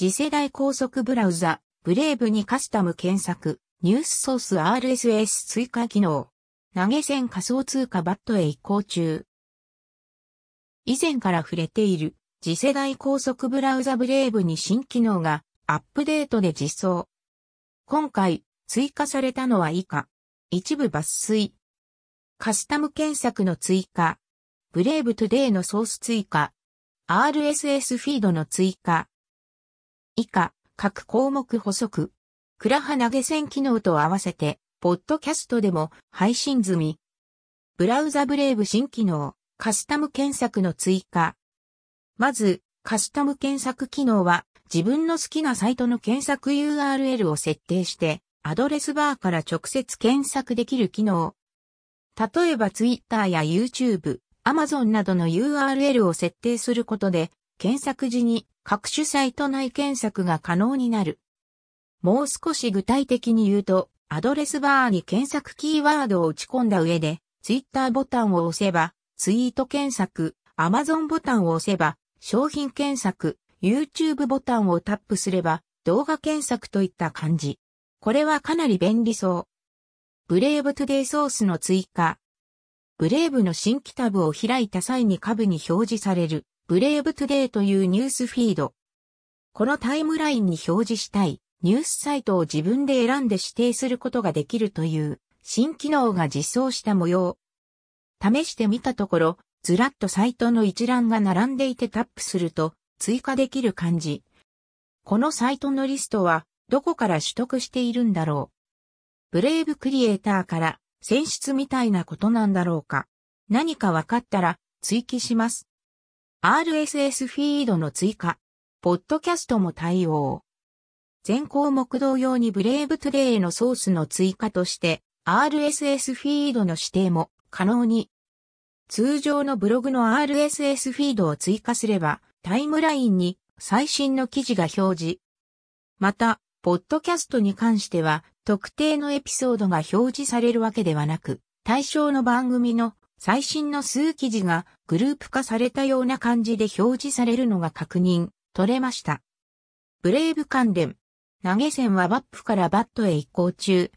次世代高速ブラウザ、 Brave にカスタム検索、ニュースソース RSS 追加機能。投げ銭仮想通貨 BAT へ移行中。以前から触れている次世代高速ブラウザ Brave に新機能がアップデートで実装。今回追加されたのは以下。一部抜粋。カスタム検索の追加。 Brave Today のソース追加。RSS フィードの追加。以下、各項目補足。クラハ投げ銭機能と合わせて、ポッドキャストでも配信済み。ブラウザブレイブ新機能、カスタム検索の追加。まず、カスタム検索機能は、自分の好きなサイトの検索 URL を設定して、アドレスバーから直接検索できる機能。例えば Twitter や YouTube、Amazon などの URL を設定することで、検索時に各種サイト内検索が可能になる。もう少し具体的に言うと、アドレスバーに検索キーワードを打ち込んだ上で、Twitter ボタンを押せば、ツイート検索、Amazon ボタンを押せば、商品検索、YouTube ボタンをタップすれば、動画検索といった感じ。これはかなり便利そう。 Brave Today ソースの追加。 Brave の新規タブを開いた際に下部に表示される、 Brave Today というニュースフィード。このタイムラインに表示したいニュースサイトを自分で選んで指定することができるという新機能が実装した模様。試してみたところ、ずらっとサイトの一覧が並んでいてタップすると追加できる感じ。このサイトのリストはどこから取得しているんだろう。 Brave クリエイターから選出みたいなことなんだろうか。何か分かったら追記します。RSS フィードの追加。ポッドキャストも対応。全項目同様に Brave Today のソースの追加として RSS フィードの指定も可能に。通常のブログの RSS フィードを追加すればタイムラインに最新の記事が表示。また、ポッドキャストに関しては特定のエピソードが表示されるわけではなく、対象の番組の最新の数記事がグループ化されたような感じで表示されるのが確認、取れました。ブレイブ関連。投げ銭はバップからバットへ移行中。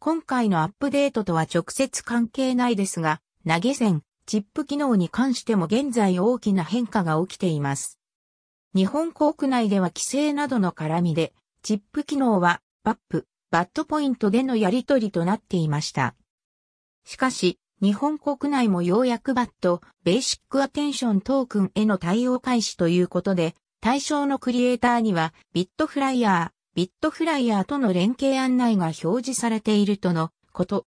今回のアップデートとは直接関係ないですが、投げ銭、チップ機能に関しても現在大きな変化が起きています。日本国内では規制などの絡みで、チップ機能はバップ、バットポイントでのやり取りとなっていました。しかし、日本国内もようやく BAT、Basic Attention Token への対応開始ということで、対象のクリエイターには bitFlyer、bitFlyer との連携案内が表示されているとのこと。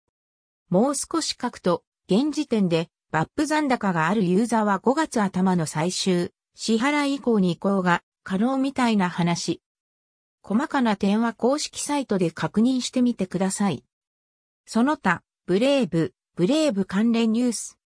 もう少し書くと、現時点で BAP 残高があるユーザーは5月頭の最終、支払い以降に移行が可能みたいな話。細かな点は公式サイトで確認してみてください。その他、ブレイブ、ブレイブ関連ニュース。